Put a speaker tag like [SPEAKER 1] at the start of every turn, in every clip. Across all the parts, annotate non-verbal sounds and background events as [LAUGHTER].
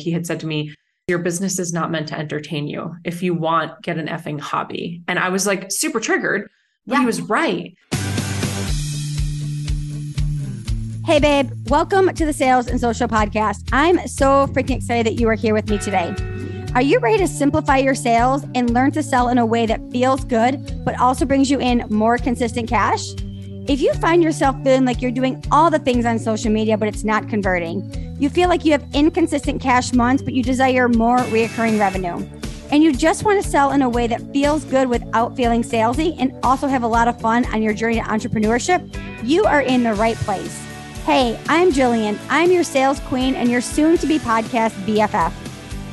[SPEAKER 1] He had said to me, Your business is not meant to entertain you. If you want, get an effing hobby. And I was like super triggered, but yeah. he was right.
[SPEAKER 2] Hey, babe, welcome to the Sales and Social Podcast. I'm so freaking excited that you are here with me today. Are you ready to simplify your sales and learn to sell in a way that feels good, but also brings you in more consistent cash? If you find yourself feeling like you're doing all the things on social media, but it's not converting, you feel like you have inconsistent cash months, but you desire more reoccurring revenue, and you just want to sell in a way that feels good without feeling salesy and also have a lot of fun on your journey to entrepreneurship, you are in the right place. Hey, I'm Jillian. I'm your sales queen and your soon to be podcast BFF.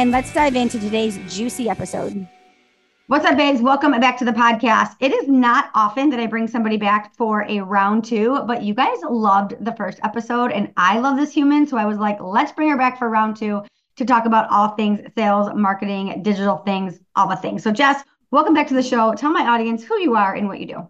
[SPEAKER 2] and let's dive into today's juicy episode. What's up, babes? Welcome back to the podcast. It is not often that I bring somebody back for a round two, but you guys loved the first episode, and I love this human. So I was like, let's bring her back for round two to talk about all things sales, marketing, digital things, all the things. So, Jess, welcome back to the show. Tell my audience who you are and what you do.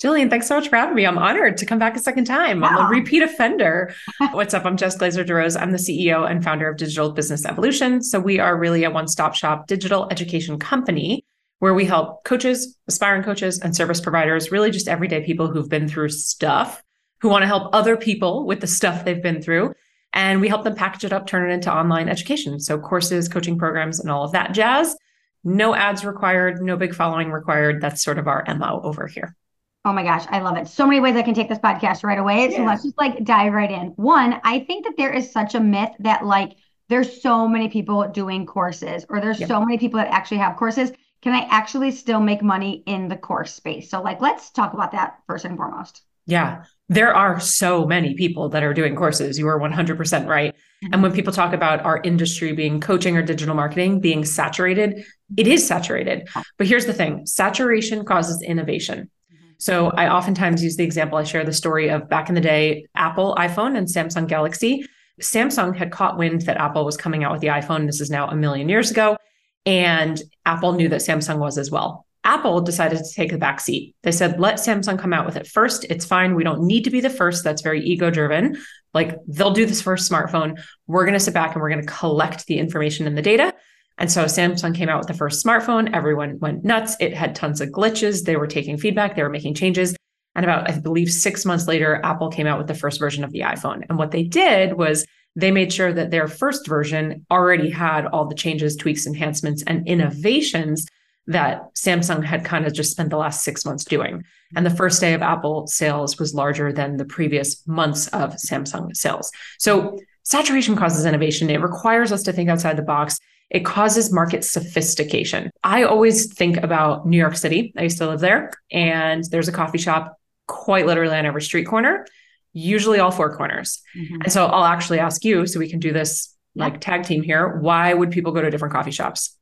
[SPEAKER 1] Jillian, thanks so much for having me. I'm honored to come back a second time. I'm a repeat offender. [LAUGHS] What's up? I'm Jess Glazer DeRose. I'm the CEO and founder of Digital Business Evolution. So we are really a one-stop shop digital education company where we help coaches, aspiring coaches, and service providers, really just everyday people who've been through stuff, who want to help other people with the stuff they've been through. And we help them package it up, turn it into online education. So courses, coaching programs, and all of that jazz. No ads required, no big following required. That's sort of our MO over here.
[SPEAKER 2] Oh my gosh, I love it. So many ways I can take this podcast right away. Yeah. So let's just like dive right in. One, I think that there is such a myth that like there's so many people doing courses or there's so many people that actually have courses. Can I actually still make money in the course space? So like let's talk about that first and foremost.
[SPEAKER 1] Yeah. There are so many people that are doing courses. You are 100% right. Mm-hmm. And when people talk about our industry being coaching or digital marketing being saturated, it is saturated. But here's the thing saturation causes innovation. So I oftentimes use the example, I share the story of back in the day, Apple iPhone and Samsung Galaxy. Samsung had caught wind that Apple was coming out with the iPhone. This is now a million years ago. And Apple knew that Samsung was as well. Apple decided to take the back seat. They said, let Samsung come out with it first. It's fine. We don't need to be the first. That's very ego driven. Like they'll do this first smartphone. We're going to sit back and we're going to collect the information and the data. And so Samsung came out with the first smartphone. Everyone went nuts. It had tons of glitches. They were taking feedback, they were making changes. And about, I believe, six months later, Apple came out with the first version of the iPhone. And what they did was they made sure that their first version already had all the changes, tweaks, enhancements, and innovations that Samsung had kind of just spent the last six months doing. And the first day of Apple sales was larger than the previous months of Samsung sales. So saturation causes innovation. It requires us to think outside the box it causes market sophistication. I always think about New York City. I used to live there, and there's a coffee shop quite literally on every street corner, usually all four corners. Mm-hmm. And so I'll actually ask you so we can do this like tag team here. Why would people go to different coffee shops?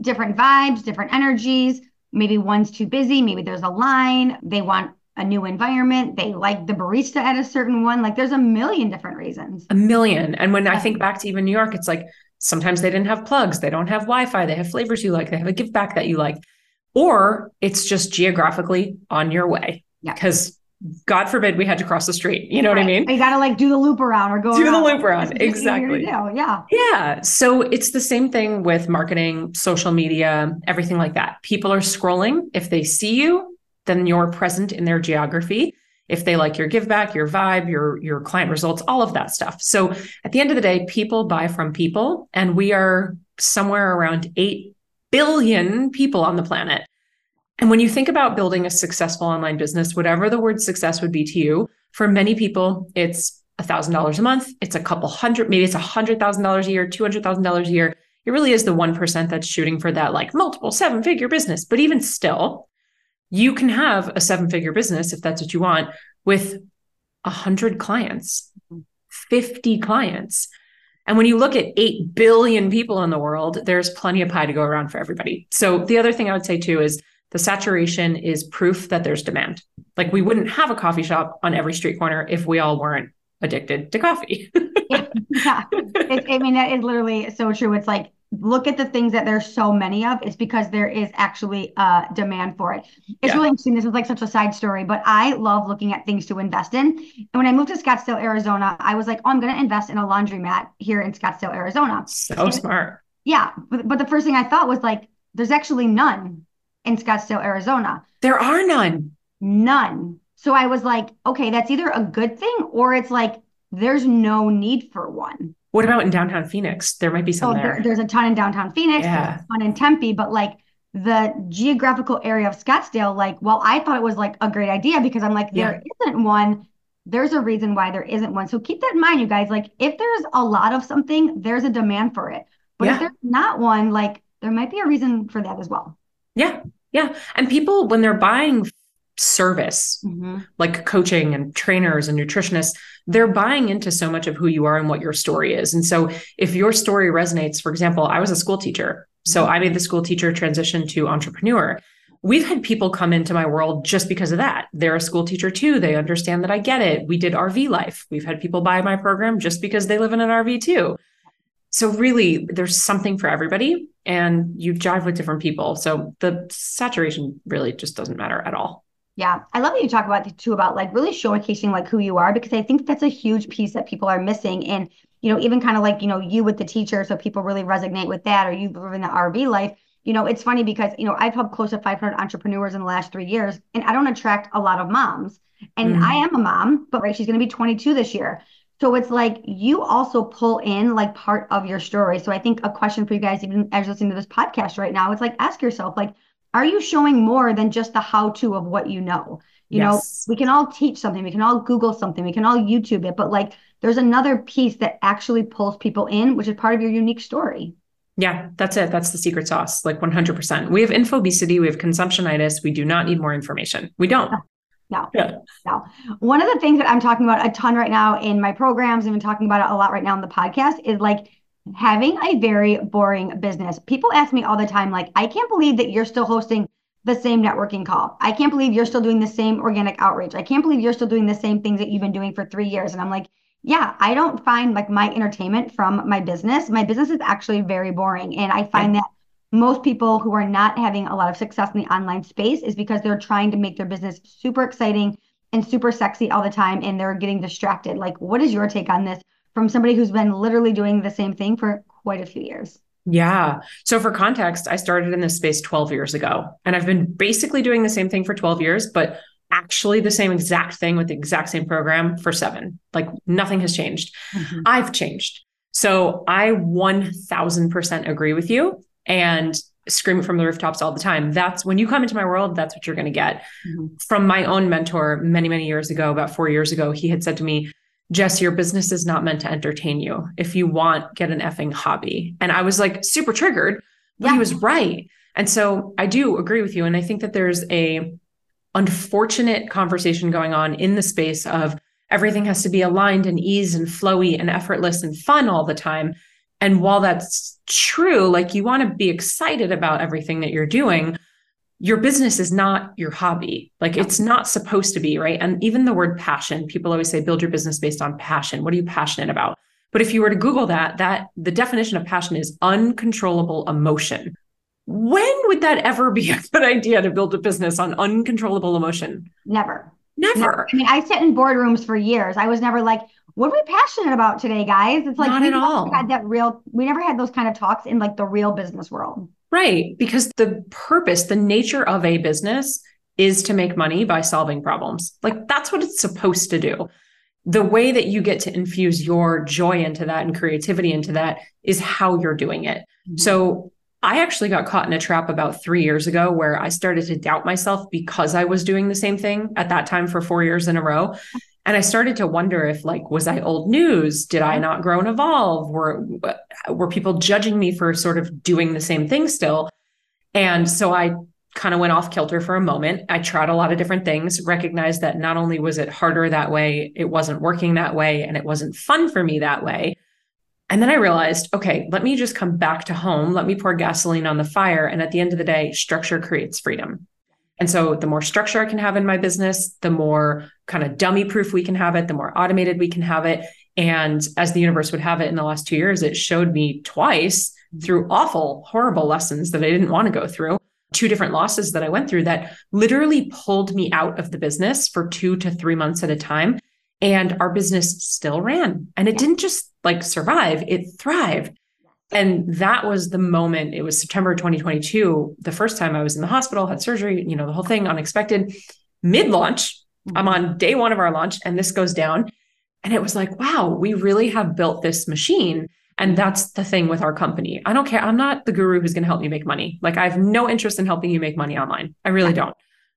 [SPEAKER 2] Different vibes, different energies. Maybe one's too busy, maybe there's a line, they want a new environment. They like the barista at a certain one. Like there's a million different reasons.
[SPEAKER 1] A million. And when I think back to even New York, it's like Sometimes they didn't have plugs, they don't have Wi Fi, they have flavors you like, they have a give back that you like, or it's just geographically on your way.
[SPEAKER 2] Yeah.
[SPEAKER 1] Because God forbid we had to cross the street. You know right. what I mean?
[SPEAKER 2] You got to like do the loop around or go
[SPEAKER 1] do
[SPEAKER 2] around.
[SPEAKER 1] the loop around. Exactly.
[SPEAKER 2] Yeah.
[SPEAKER 1] Yeah. So it's the same thing with marketing, social media, everything like that. People are scrolling. If they see you, then you're present in their geography if they like your give back, your vibe, your your client results, all of that stuff. So at the end of the day, people buy from people and we are somewhere around 8 billion people on the planet. And when you think about building a successful online business, whatever the word success would be to you, for many people, it's $1,000 a month, it's a couple hundred, maybe it's $100,000 a year, $200,000 a year. It really is the 1% that's shooting for that like multiple seven figure business. But even still, you can have a seven figure business if that's what you want with 100 clients mm-hmm. 50 clients And when you look at 8 billion people in the world, there's plenty of pie to go around for everybody. So the other thing I would say too is the saturation is proof that there's demand. Like we wouldn't have a coffee shop on every street corner if we all weren't addicted to coffee. [LAUGHS]
[SPEAKER 2] yeah. yeah. It, I mean, that is literally so true. It's like look at the things that there's so many of it's because there is actually a demand for it. It's yeah. really interesting. This is like such a side story but i love looking at things to invest in. And when i moved to scottsdale arizona i was like oh i'm going to invest in a laundromat here in scottsdale arizona.
[SPEAKER 1] So and, smart.
[SPEAKER 2] Yeah but, but the first thing i thought was like there's actually none in scottsdale arizona.
[SPEAKER 1] There are none.
[SPEAKER 2] None. So i was like okay that's either a good thing or it's like there's no need for one
[SPEAKER 1] what about in downtown Phoenix? There might be some oh, there.
[SPEAKER 2] There's a ton in downtown Phoenix. Yeah. There's in Tempe, but like the geographical area of Scottsdale, like, well, I thought it was like a great idea because I'm like, there yeah. not one. There's a reason why there isn't one. So keep that in mind, you guys. Like, if there's a lot of something, there's a demand for it. But yeah. if there's not one, like, there might be a reason for that as well.
[SPEAKER 1] Yeah. Yeah. And people, when they're buying service, mm-hmm. like coaching and trainers and nutritionists, they're buying into so much of who you are and what your story is. And so if your story resonates, for example, I was a school teacher. So mm-hmm. I made the school teacher transition to entrepreneur. We've had people come into my world just because of that. They're a school teacher too. They understand that I get it. We did RV life. We've had people buy my program just because they live in an RV too. So really there's something for everybody and you jive with different people. So the saturation really just doesn't matter at all.
[SPEAKER 2] Yeah, I love that you talk about too about like really showcasing like who you are because I think that's a huge piece that people are missing. And you know, even kind of like you know you with the teacher, so people really resonate with that, or you in the RV life. You know, it's funny because you know I've helped close to 500 entrepreneurs in the last three years, and I don't attract a lot of moms. And mm-hmm. I am a mom, but right, she's going to be 22 this year. So it's like you also pull in like part of your story. So I think a question for you guys, even as you're listening to this podcast right now, it's like ask yourself, like, are you showing more than just the how to of what you know? You yes. know, we can all teach something, we can all Google something, we can all YouTube it, but like there's another piece that actually pulls people in, which is part of your unique story.
[SPEAKER 1] Yeah, that's it. That's the secret sauce, like 100%. We have infobesity, we have consumptionitis. We do not need more information. We don't.
[SPEAKER 2] No, yeah. no. One of the things that I'm talking about a ton right now in my programs, I've been talking about it a lot right now in the podcast, is like having a very boring business. People ask me all the time, like, I can't believe that you're still hosting the same networking call. I can't believe you're still doing the same organic outreach. I can't believe you're still doing the same things that you've been doing for three years. And I'm like, yeah, I don't find like my entertainment from my business. My business is actually very boring. And I find that most people who are not having a lot of success in the online space is because they're trying to make their business super exciting and super sexy all the time and they're getting distracted. Like, what is your take on this? From somebody who's been literally doing the same thing for quite a few years.
[SPEAKER 1] Yeah. So for context, I started in this space 12 years ago and I've been basically doing the same thing for 12 years, but actually the same exact thing with the exact same program for seven. Like nothing has changed. Mm-hmm. I've changed. So I 1000% agree with you and scream from the rooftops all the time. That's when you come into my world, that's what you're going to get. Mm-hmm. From my own mentor many, many years ago, about four years ago, he had said to me, Jess, your business is not meant to entertain you. If you want, get an effing hobby. And I was like super triggered, but yeah. he was right. And so I do agree with you. And I think that there's a unfortunate conversation going on in the space of everything has to be aligned and ease and flowy and effortless and fun all the time. And while that's true, like you want to be excited about everything that you're doing, your business is not your hobby. Like it's not supposed to be, right? And even the word passion, people always say build your business based on passion. What are you passionate about? But if you were to Google that, that the definition of passion is uncontrollable emotion. When would that ever be [LAUGHS] a good idea to build a business on uncontrollable emotion?
[SPEAKER 2] Never.
[SPEAKER 1] Never.
[SPEAKER 2] never. I mean, I sit in boardrooms for years. I was never like, what are we passionate about today, guys? It's like
[SPEAKER 1] not
[SPEAKER 2] we
[SPEAKER 1] at all.
[SPEAKER 2] Had that real. We never had those kind of talks in like the real business world.
[SPEAKER 1] Right. Because the purpose, the nature of a business is to make money by solving problems. Like that's what it's supposed to do. The way that you get to infuse your joy into that and creativity into that is how you're doing it. Mm-hmm. So I actually got caught in a trap about three years ago where I started to doubt myself because I was doing the same thing at that time for four years in a row. And I started to wonder if like, was I old news? Did I not grow and evolve? Were, were people judging me for sort of doing the same thing still? And so I kind of went off kilter for a moment. I tried a lot of different things, recognized that not only was it harder that way, it wasn't working that way, and it wasn't fun for me that way. And then I realized, okay, let me just come back to home. Let me pour gasoline on the fire. And at the end of the day, structure creates freedom. And so the more structure I can have in my business, the more kind of dummy proof we can have it, the more automated we can have it. And as the universe would have it in the last two years, it showed me twice through awful, horrible lessons that I didn't want to go through, two different losses that I went through that literally pulled me out of the business for two to three months at a time. And our business still ran. And it didn't just like survive, it thrived. And that was the moment. It was September 2022, the first time I was in the hospital, had surgery, you know, the whole thing unexpected. Mid launch, I'm on day one of our launch, and this goes down. And it was like, wow, we really have built this machine. And that's the thing with our company. I don't care. I'm not the guru who's going to help you make money. Like, I have no interest in helping you make money online. I really don't.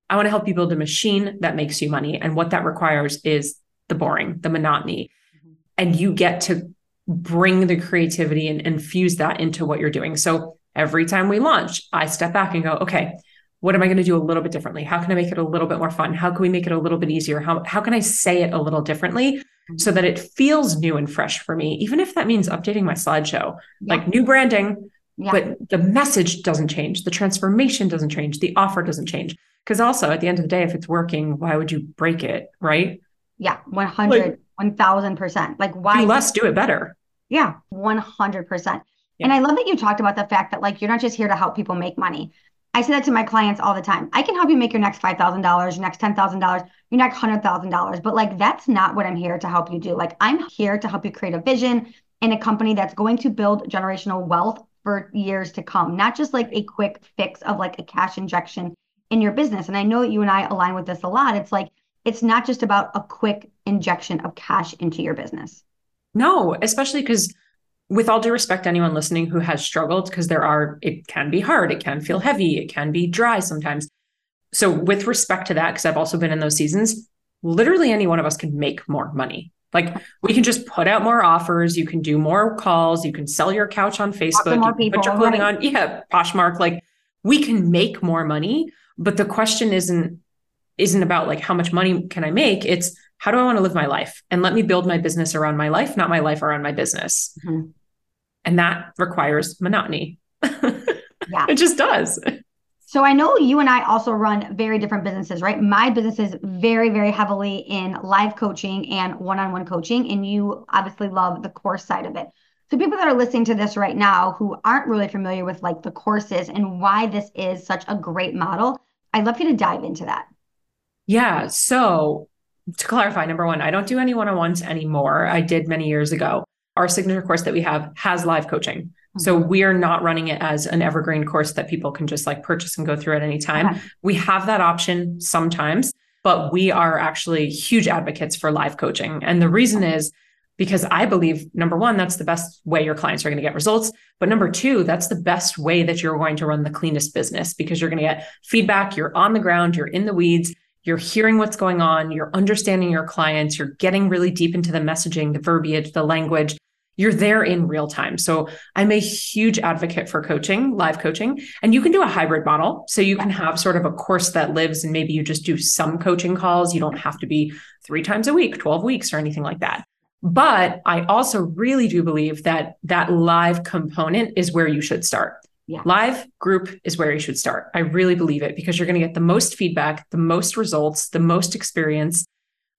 [SPEAKER 1] I want to help you build a machine that makes you money. And what that requires is the boring, the monotony. Mm-hmm. And you get to bring the creativity and infuse that into what you're doing. So every time we launch, I step back and go, okay, what am I going to do a little bit differently? How can I make it a little bit more fun? How can we make it a little bit easier? How, how can I say it a little differently mm-hmm. so that it feels new and fresh for me, even if that means updating my slideshow, yeah. like new branding, yeah. but the message doesn't change, the transformation doesn't change, the offer doesn't change. Because also at the end of the day, if it's working, why would you break it? Right.
[SPEAKER 2] Yeah. 100, like, 1000%. Like, why?
[SPEAKER 1] Do less, do it better.
[SPEAKER 2] Yeah. 100%. Yeah. And I love that you talked about the fact that like you're not just here to help people make money. I say that to my clients all the time. I can help you make your next $5,000, your next $10,000, your next $100,000. But like, that's not what I'm here to help you do. Like, I'm here to help you create a vision in a company that's going to build generational wealth for years to come, not just like a quick fix of like a cash injection in your business. And I know that you and I align with this a lot. It's like, it's not just about a quick injection of cash into your business.
[SPEAKER 1] No, especially because with all due respect to anyone listening who has struggled, because there are, it can be hard, it can feel heavy, it can be dry sometimes. So, with respect to that, because I've also been in those seasons, literally any one of us can make more money. Like we can just put out more offers, you can do more calls, you can sell your couch on Facebook, you put your clothing right. on, yeah, Poshmark. Like we can make more money, but the question isn't isn't about like how much money can I make? It's how do I want to live my life? And let me build my business around my life, not my life around my business. Mm-hmm. And that requires monotony. yeah. [LAUGHS] It just does.
[SPEAKER 2] So I know you and I also run very different businesses, right? My business is very, very heavily in live coaching and one-on-one coaching. And you obviously love the course side of it. So people that are listening to this right now who aren't really familiar with like the courses and why this is such a great model, I'd love you to dive into that.
[SPEAKER 1] Yeah. So to clarify, number one, I don't do any one-on-ones anymore. I did many years ago our signature course that we have has live coaching. Mm-hmm. So we are not running it as an evergreen course that people can just like purchase and go through at any time. Okay. We have that option sometimes, but we are actually huge advocates for live coaching. And the reason is because I believe number one, that's the best way your clients are going to get results. But number two, that's the best way that you're going to run the cleanest business because you're going to get feedback. You're on the ground, you're in the weeds, you're hearing what's going on, you're understanding your clients, you're getting really deep into the messaging, the verbiage, the language you're there in real time. So I'm a huge advocate for coaching, live coaching, and you can do a hybrid model. So you can have sort of a course that lives and maybe you just do some coaching calls. You don't have to be three times a week, 12 weeks or anything like that. But I also really do believe that that live component is where you should start. Yeah. Live group is where you should start. I really believe it because you're going to get the most feedback, the most results, the most experience.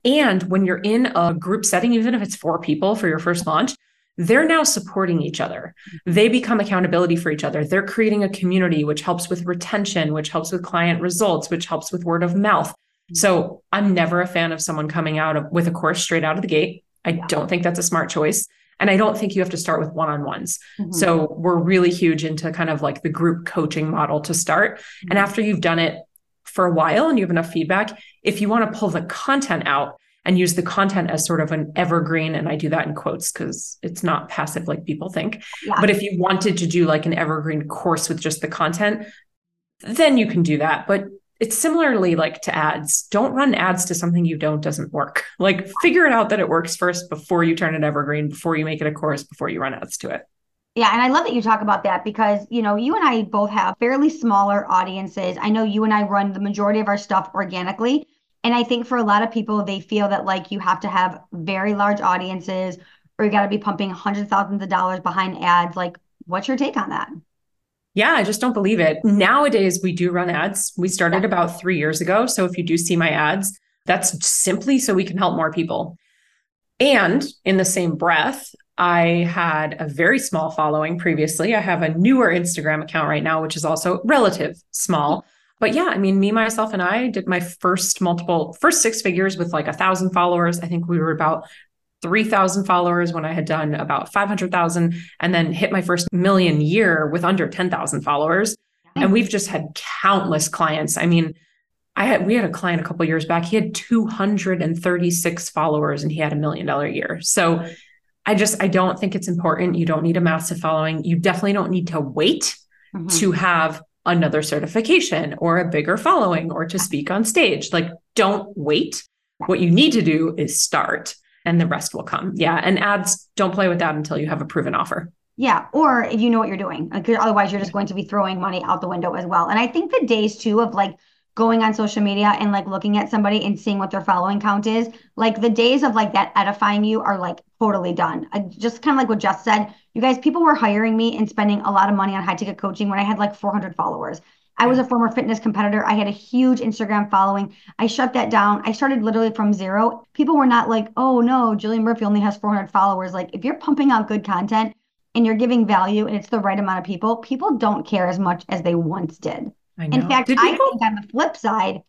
[SPEAKER 1] And when you're in a group setting, even if it's four people for your first launch, they're now supporting each other. Mm-hmm. They become accountability for each other. They're creating a community, which helps with retention, which helps with client results, which helps with word of mouth. Mm-hmm. So I'm never a fan of someone coming out of, with a course straight out of the gate. I yeah. don't think that's a smart choice. And I don't think you have to start with one on ones. Mm-hmm. So we're really huge into kind of like the group coaching model to start. Mm-hmm. And after you've done it for a while and you have enough feedback, if you want to pull the content out, and use the content as sort of an evergreen. And I do that in quotes because it's not passive like people think. Yeah. But if you wanted to do like an evergreen course with just the content, then you can do that. But it's similarly like to ads. Don't run ads to something you don't doesn't work. [LAUGHS] Like figure it out that it works first before you turn it evergreen, before you make it a course, before you run ads to it.
[SPEAKER 2] Yeah, and I love that you talk about that because, you know, you and I both have fairly smaller audiences. I know you and I run the majority of our stuff organically, and I think for a lot of people, they feel that like you have to have very large audiences or you got to be pumping hundreds of thousands of dollars behind ads. Like, what's your take on that?
[SPEAKER 1] Yeah, I just don't believe it. Mm-hmm. Nowadays, we do run ads. We started about three years ago. So if you do see my ads, that's simply so we can help more people. And in the same breath, I had a very small following previously. I have a newer Instagram account right now, which is also relative small. Mm-hmm. But yeah, I mean, me, myself, and I did my first multiple, first six figures with like a thousand followers. I think we were about 3,000 followers when I had done about 500,000 and then hit my first million year with under 10,000 followers. And we've just had countless clients. I mean, I had we had a client a couple years back. He had 236 followers and he had a million dollar year. So I just I don't think it's important. You don't need a massive following. You definitely don't need to wait mm-hmm. to have another certification or a bigger following or to speak on stage. Like don't wait. What you need to do is start and the rest will come. Yeah. And ads, don't play with that until you have a proven offer.
[SPEAKER 2] Yeah. Or if you know what you're doing, like, otherwise you're just going to be throwing money out the window as well. And I think the days too of like going on social media and like looking at somebody and seeing what their following count is, like the days of like that edifying you are like totally done. I, just kind of like what Jess said, you guys, people were hiring me and spending a lot of money on high ticket coaching when I had like 400 followers. I was a former fitness competitor. I had a huge Instagram following. I shut that down. I started literally from zero. People were not like, oh no, Jillian Murphy only has 400 followers. Like, if you're pumping out good content and you're giving value and it's the right amount of people, people don't care as much as they once did. In fact, did I think on the flip side,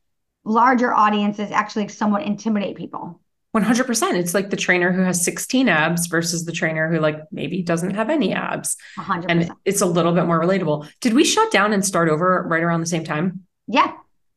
[SPEAKER 2] larger audiences actually somewhat intimidate people.
[SPEAKER 1] 100%. It's like the trainer who has 16 abs versus the trainer who like maybe doesn't have any abs. 100%. And it's a little bit more relatable. Did we shut down and start over right around the same time?
[SPEAKER 2] Yeah.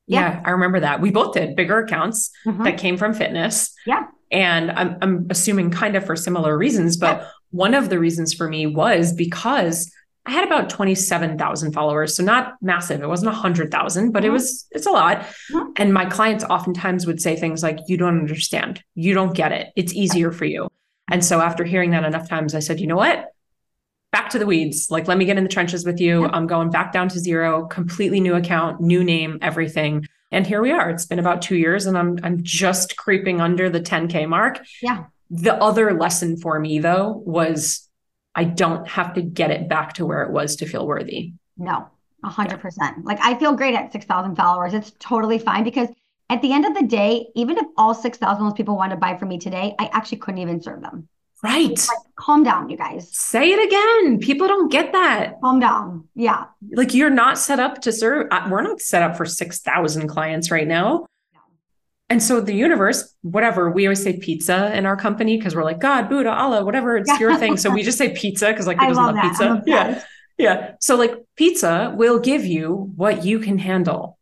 [SPEAKER 1] Yeah, yeah I remember that. We both did bigger accounts mm-hmm. that came from fitness.
[SPEAKER 2] Yeah.
[SPEAKER 1] And I'm I'm assuming kind of for similar reasons, but yeah. one of the reasons for me was because I had about 27,000 followers. So not massive. It wasn't 100,000, but mm-hmm. it was, it's a lot. Mm-hmm. And my clients oftentimes would say things like, you don't understand. You don't get it. It's easier for you. And so after hearing that enough times, I said, you know what? Back to the weeds. Like, let me get in the trenches with you. I'm going back down to zero, completely new account, new name, everything. And here we are. It's been about two years and I'm I'm just creeping under the 10K mark.
[SPEAKER 2] Yeah.
[SPEAKER 1] The other lesson for me though was I don't have to get it back to where it was to feel worthy.
[SPEAKER 2] No, 100%. Yeah. Like I feel great at 6,000 followers. It's totally fine because at the end of the day, even if all 6,000 of those people wanted to buy from me today, I actually couldn't even serve them.
[SPEAKER 1] Right. Like,
[SPEAKER 2] calm down, you guys.
[SPEAKER 1] Say it again. People don't get that.
[SPEAKER 2] Calm down. Yeah.
[SPEAKER 1] Like you're not set up to serve. Uh, we're not set up for 6,000 clients right now. And so the universe, whatever, we always say pizza in our company because we're like, God, Buddha, Allah, whatever, it's your thing. So we just say pizza because like who doesn't love, love pizza? Yeah. Yeah. So like pizza will give you what you can handle.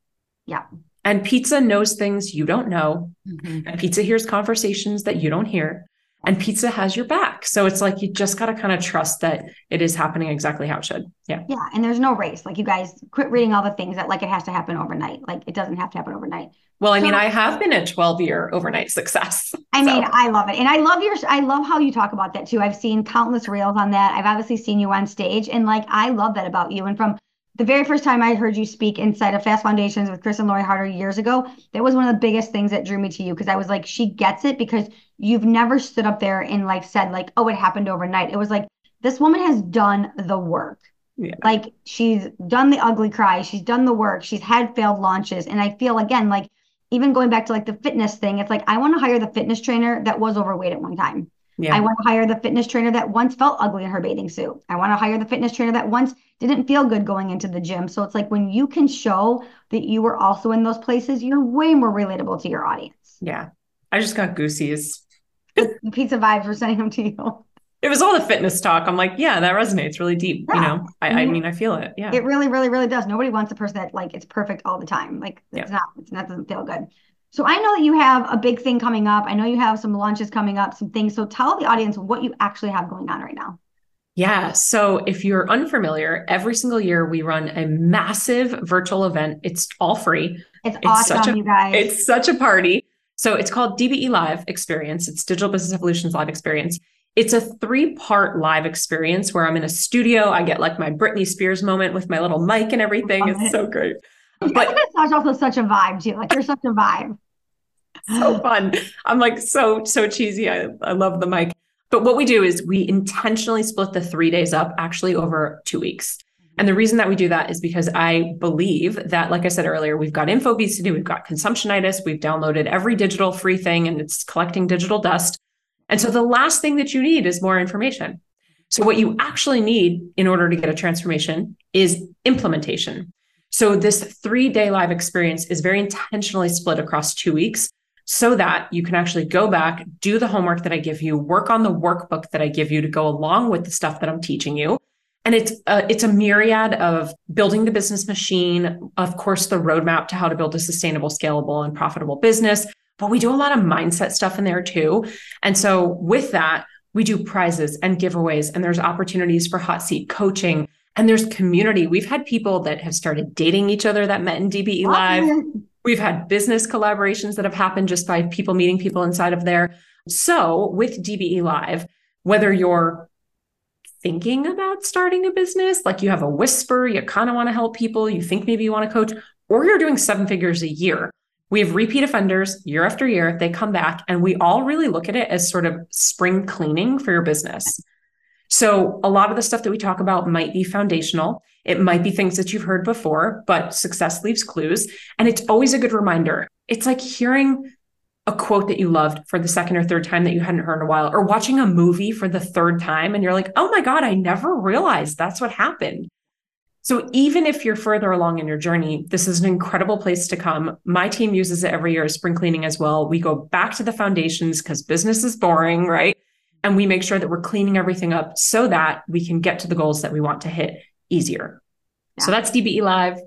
[SPEAKER 2] Yeah.
[SPEAKER 1] And pizza knows things you don't know. Mm-hmm. And pizza hears conversations that you don't hear and pizza has your back. So it's like you just got to kind of trust that it is happening exactly how it should. Yeah.
[SPEAKER 2] Yeah. And there's no race. Like you guys quit reading all the things that like it has to happen overnight. Like it doesn't have to happen overnight.
[SPEAKER 1] Well, I so, mean, I have been a 12 year overnight success.
[SPEAKER 2] I so. mean, I love it. And I love your, I love how you talk about that too. I've seen countless reels on that. I've obviously seen you on stage and like, I love that about you. And from the very first time I heard you speak inside of Fast Foundations with Chris and Lori Harder years ago, that was one of the biggest things that drew me to you because I was like, she gets it because you've never stood up there and like said like, oh, it happened overnight. It was like this woman has done the work. Yeah. Like she's done the ugly cry, she's done the work, she's had failed launches, and I feel again like even going back to like the fitness thing, it's like I want to hire the fitness trainer that was overweight at one time. Yeah. I want to hire the fitness trainer that once felt ugly in her bathing suit. I want to hire the fitness trainer that once didn't feel good going into the gym. So it's like when you can show that you were also in those places, you're way more relatable to your audience.
[SPEAKER 1] Yeah. I just got goosies.
[SPEAKER 2] the, pizza vibes were sending them to you.
[SPEAKER 1] It was all the fitness talk. I'm like, yeah, that resonates really deep. Yeah. You know, I, I, mm-hmm. mean, I feel it. Yeah.
[SPEAKER 2] It really, really, really does. Nobody wants a person that like it's perfect all the time. Like it's yeah. not, it's not doesn't feel good. So I know that you have a big thing coming up. I know you have some launches coming up, some things. So tell the audience what you actually have going on right now.
[SPEAKER 1] Yeah. So if you're unfamiliar, every single year we run a massive virtual event. It's all free.
[SPEAKER 2] It's, it's awesome,
[SPEAKER 1] such a,
[SPEAKER 2] you guys.
[SPEAKER 1] It's such a party. So it's called DBE Live Experience. It's Digital Business Evolutions Live Experience. It's a three part live experience where I'm in a studio. I get like my Britney Spears moment with my little mic and everything. It's so great.
[SPEAKER 2] But it's also such a vibe too. Like you're such a vibe.
[SPEAKER 1] so fun. I'm like so, so cheesy. I, I love the mic. But what we do is we intentionally split the three days up actually over two weeks. And the reason that we do that is because I believe that, like I said earlier, we've got infobesity, we've got consumptionitis, we've downloaded every digital free thing and it's collecting digital dust. And so the last thing that you need is more information. So what you actually need in order to get a transformation is implementation. So this three day live experience is very intentionally split across two weeks so that you can actually go back, do the homework that I give you, work on the workbook that I give you to go along with the stuff that I'm teaching you. And it's a, it's a myriad of building the business machine, of course, the roadmap to how to build a sustainable, scalable, and profitable business. But we do a lot of mindset stuff in there too. And so with that, we do prizes and giveaways, and there's opportunities for hot seat coaching, and there's community. We've had people that have started dating each other that met in DBE Live. We've had business collaborations that have happened just by people meeting people inside of there. So with DBE Live, whether you're thinking about starting a business, like you have a whisper, you kind of want to help people, you think maybe you want to coach, or you're doing seven figures a year. We have repeat offenders year after year. They come back, and we all really look at it as sort of spring cleaning for your business. So, a lot of the stuff that we talk about might be foundational. It might be things that you've heard before, but success leaves clues. And it's always a good reminder. It's like hearing a quote that you loved for the second or third time that you hadn't heard in a while, or watching a movie for the third time and you're like, oh my God, I never realized that's what happened. So even if you're further along in your journey, this is an incredible place to come. My team uses it every year as spring cleaning as well. We go back to the foundations because business is boring, right? And we make sure that we're cleaning everything up so that we can get to the goals that we want to hit easier. Yeah. So that's DBE Live.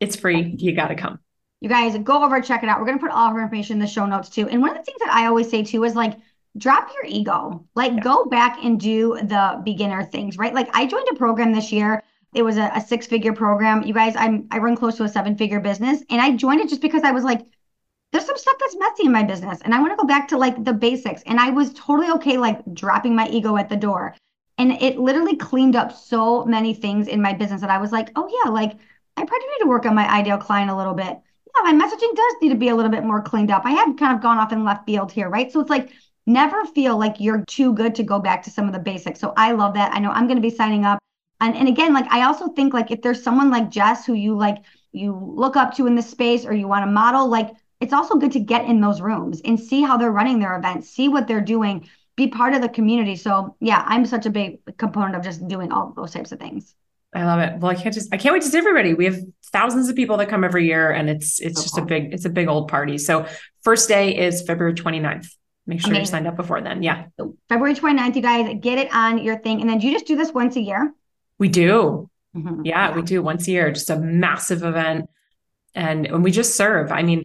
[SPEAKER 1] It's free. You got to come.
[SPEAKER 2] You guys go over, check it out. We're going to put all of our information in the show notes too. And one of the things that I always say too is like, drop your ego. Like, yeah. go back and do the beginner things, right? Like, I joined a program this year. It was a, a six figure program. You guys, I'm I run close to a seven figure business, and I joined it just because I was like, there's some stuff that's messy in my business, and I want to go back to like the basics. And I was totally okay, like dropping my ego at the door. And it literally cleaned up so many things in my business that I was like, oh yeah, like I probably need to work on my ideal client a little bit yeah, my messaging does need to be a little bit more cleaned up. I have kind of gone off in left field here, right? So it's like never feel like you're too good to go back to some of the basics. So I love that. I know I'm going to be signing up. And, and again, like I also think like if there's someone like Jess who you like, you look up to in this space or you want to model, like it's also good to get in those rooms and see how they're running their events, see what they're doing, be part of the community. So yeah, I'm such a big component of just doing all those types of things.
[SPEAKER 1] I love it. Well, I can't just I can't wait to see everybody. We have thousands of people that come every year and it's it's just a big it's a big old party. So first day is February 29th. Make sure Amazing. you're signed up before then. Yeah.
[SPEAKER 2] February 29th, you guys get it on your thing. And then do you just do this once a year?
[SPEAKER 1] We do. Mm-hmm. Yeah, yeah, we do once a year, just a massive event. And and we just serve. I mean,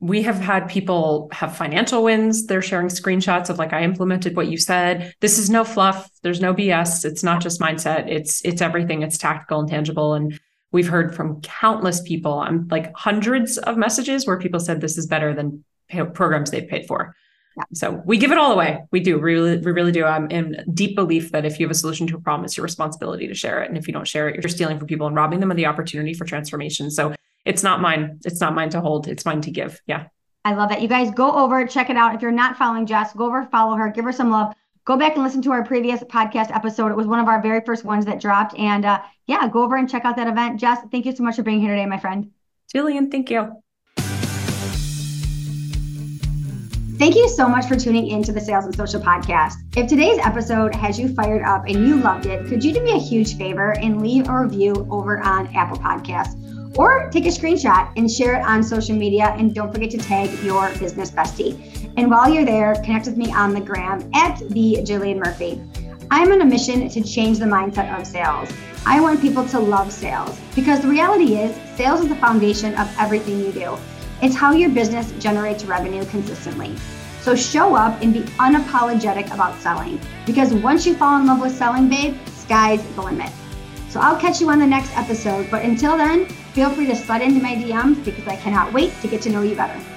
[SPEAKER 1] we have had people have financial wins. They're sharing screenshots of like, I implemented what you said. This is no fluff. There's no BS. It's not just mindset. It's it's everything. It's tactical and tangible. And we've heard from countless people. I'm like hundreds of messages where people said this is better than pay- programs they've paid for. Yeah. So we give it all away. We do. We really, we really do. I'm in deep belief that if you have a solution to a problem, it's your responsibility to share it. And if you don't share it, you're stealing from people and robbing them of the opportunity for transformation. So it's not mine. It's not mine to hold. It's mine to give. Yeah.
[SPEAKER 2] I love that. You guys go over, check it out. If you're not following Jess, go over, follow her, give her some love. Go back and listen to our previous podcast episode. It was one of our very first ones that dropped. And uh, yeah, go over and check out that event. Jess, thank you so much for being here today, my friend.
[SPEAKER 1] Jillian, thank you.
[SPEAKER 2] Thank you so much for tuning in to the Sales and Social Podcast. If today's episode has you fired up and you loved it, could you do me a huge favor and leave a review over on Apple Podcasts? Or take a screenshot and share it on social media. And don't forget to tag your business bestie. And while you're there, connect with me on the gram at the Jillian Murphy. I'm on a mission to change the mindset of sales. I want people to love sales because the reality is, sales is the foundation of everything you do. It's how your business generates revenue consistently. So show up and be unapologetic about selling because once you fall in love with selling, babe, sky's the limit. So I'll catch you on the next episode. But until then, feel free to slide into my DMs because I cannot wait to get to know you better.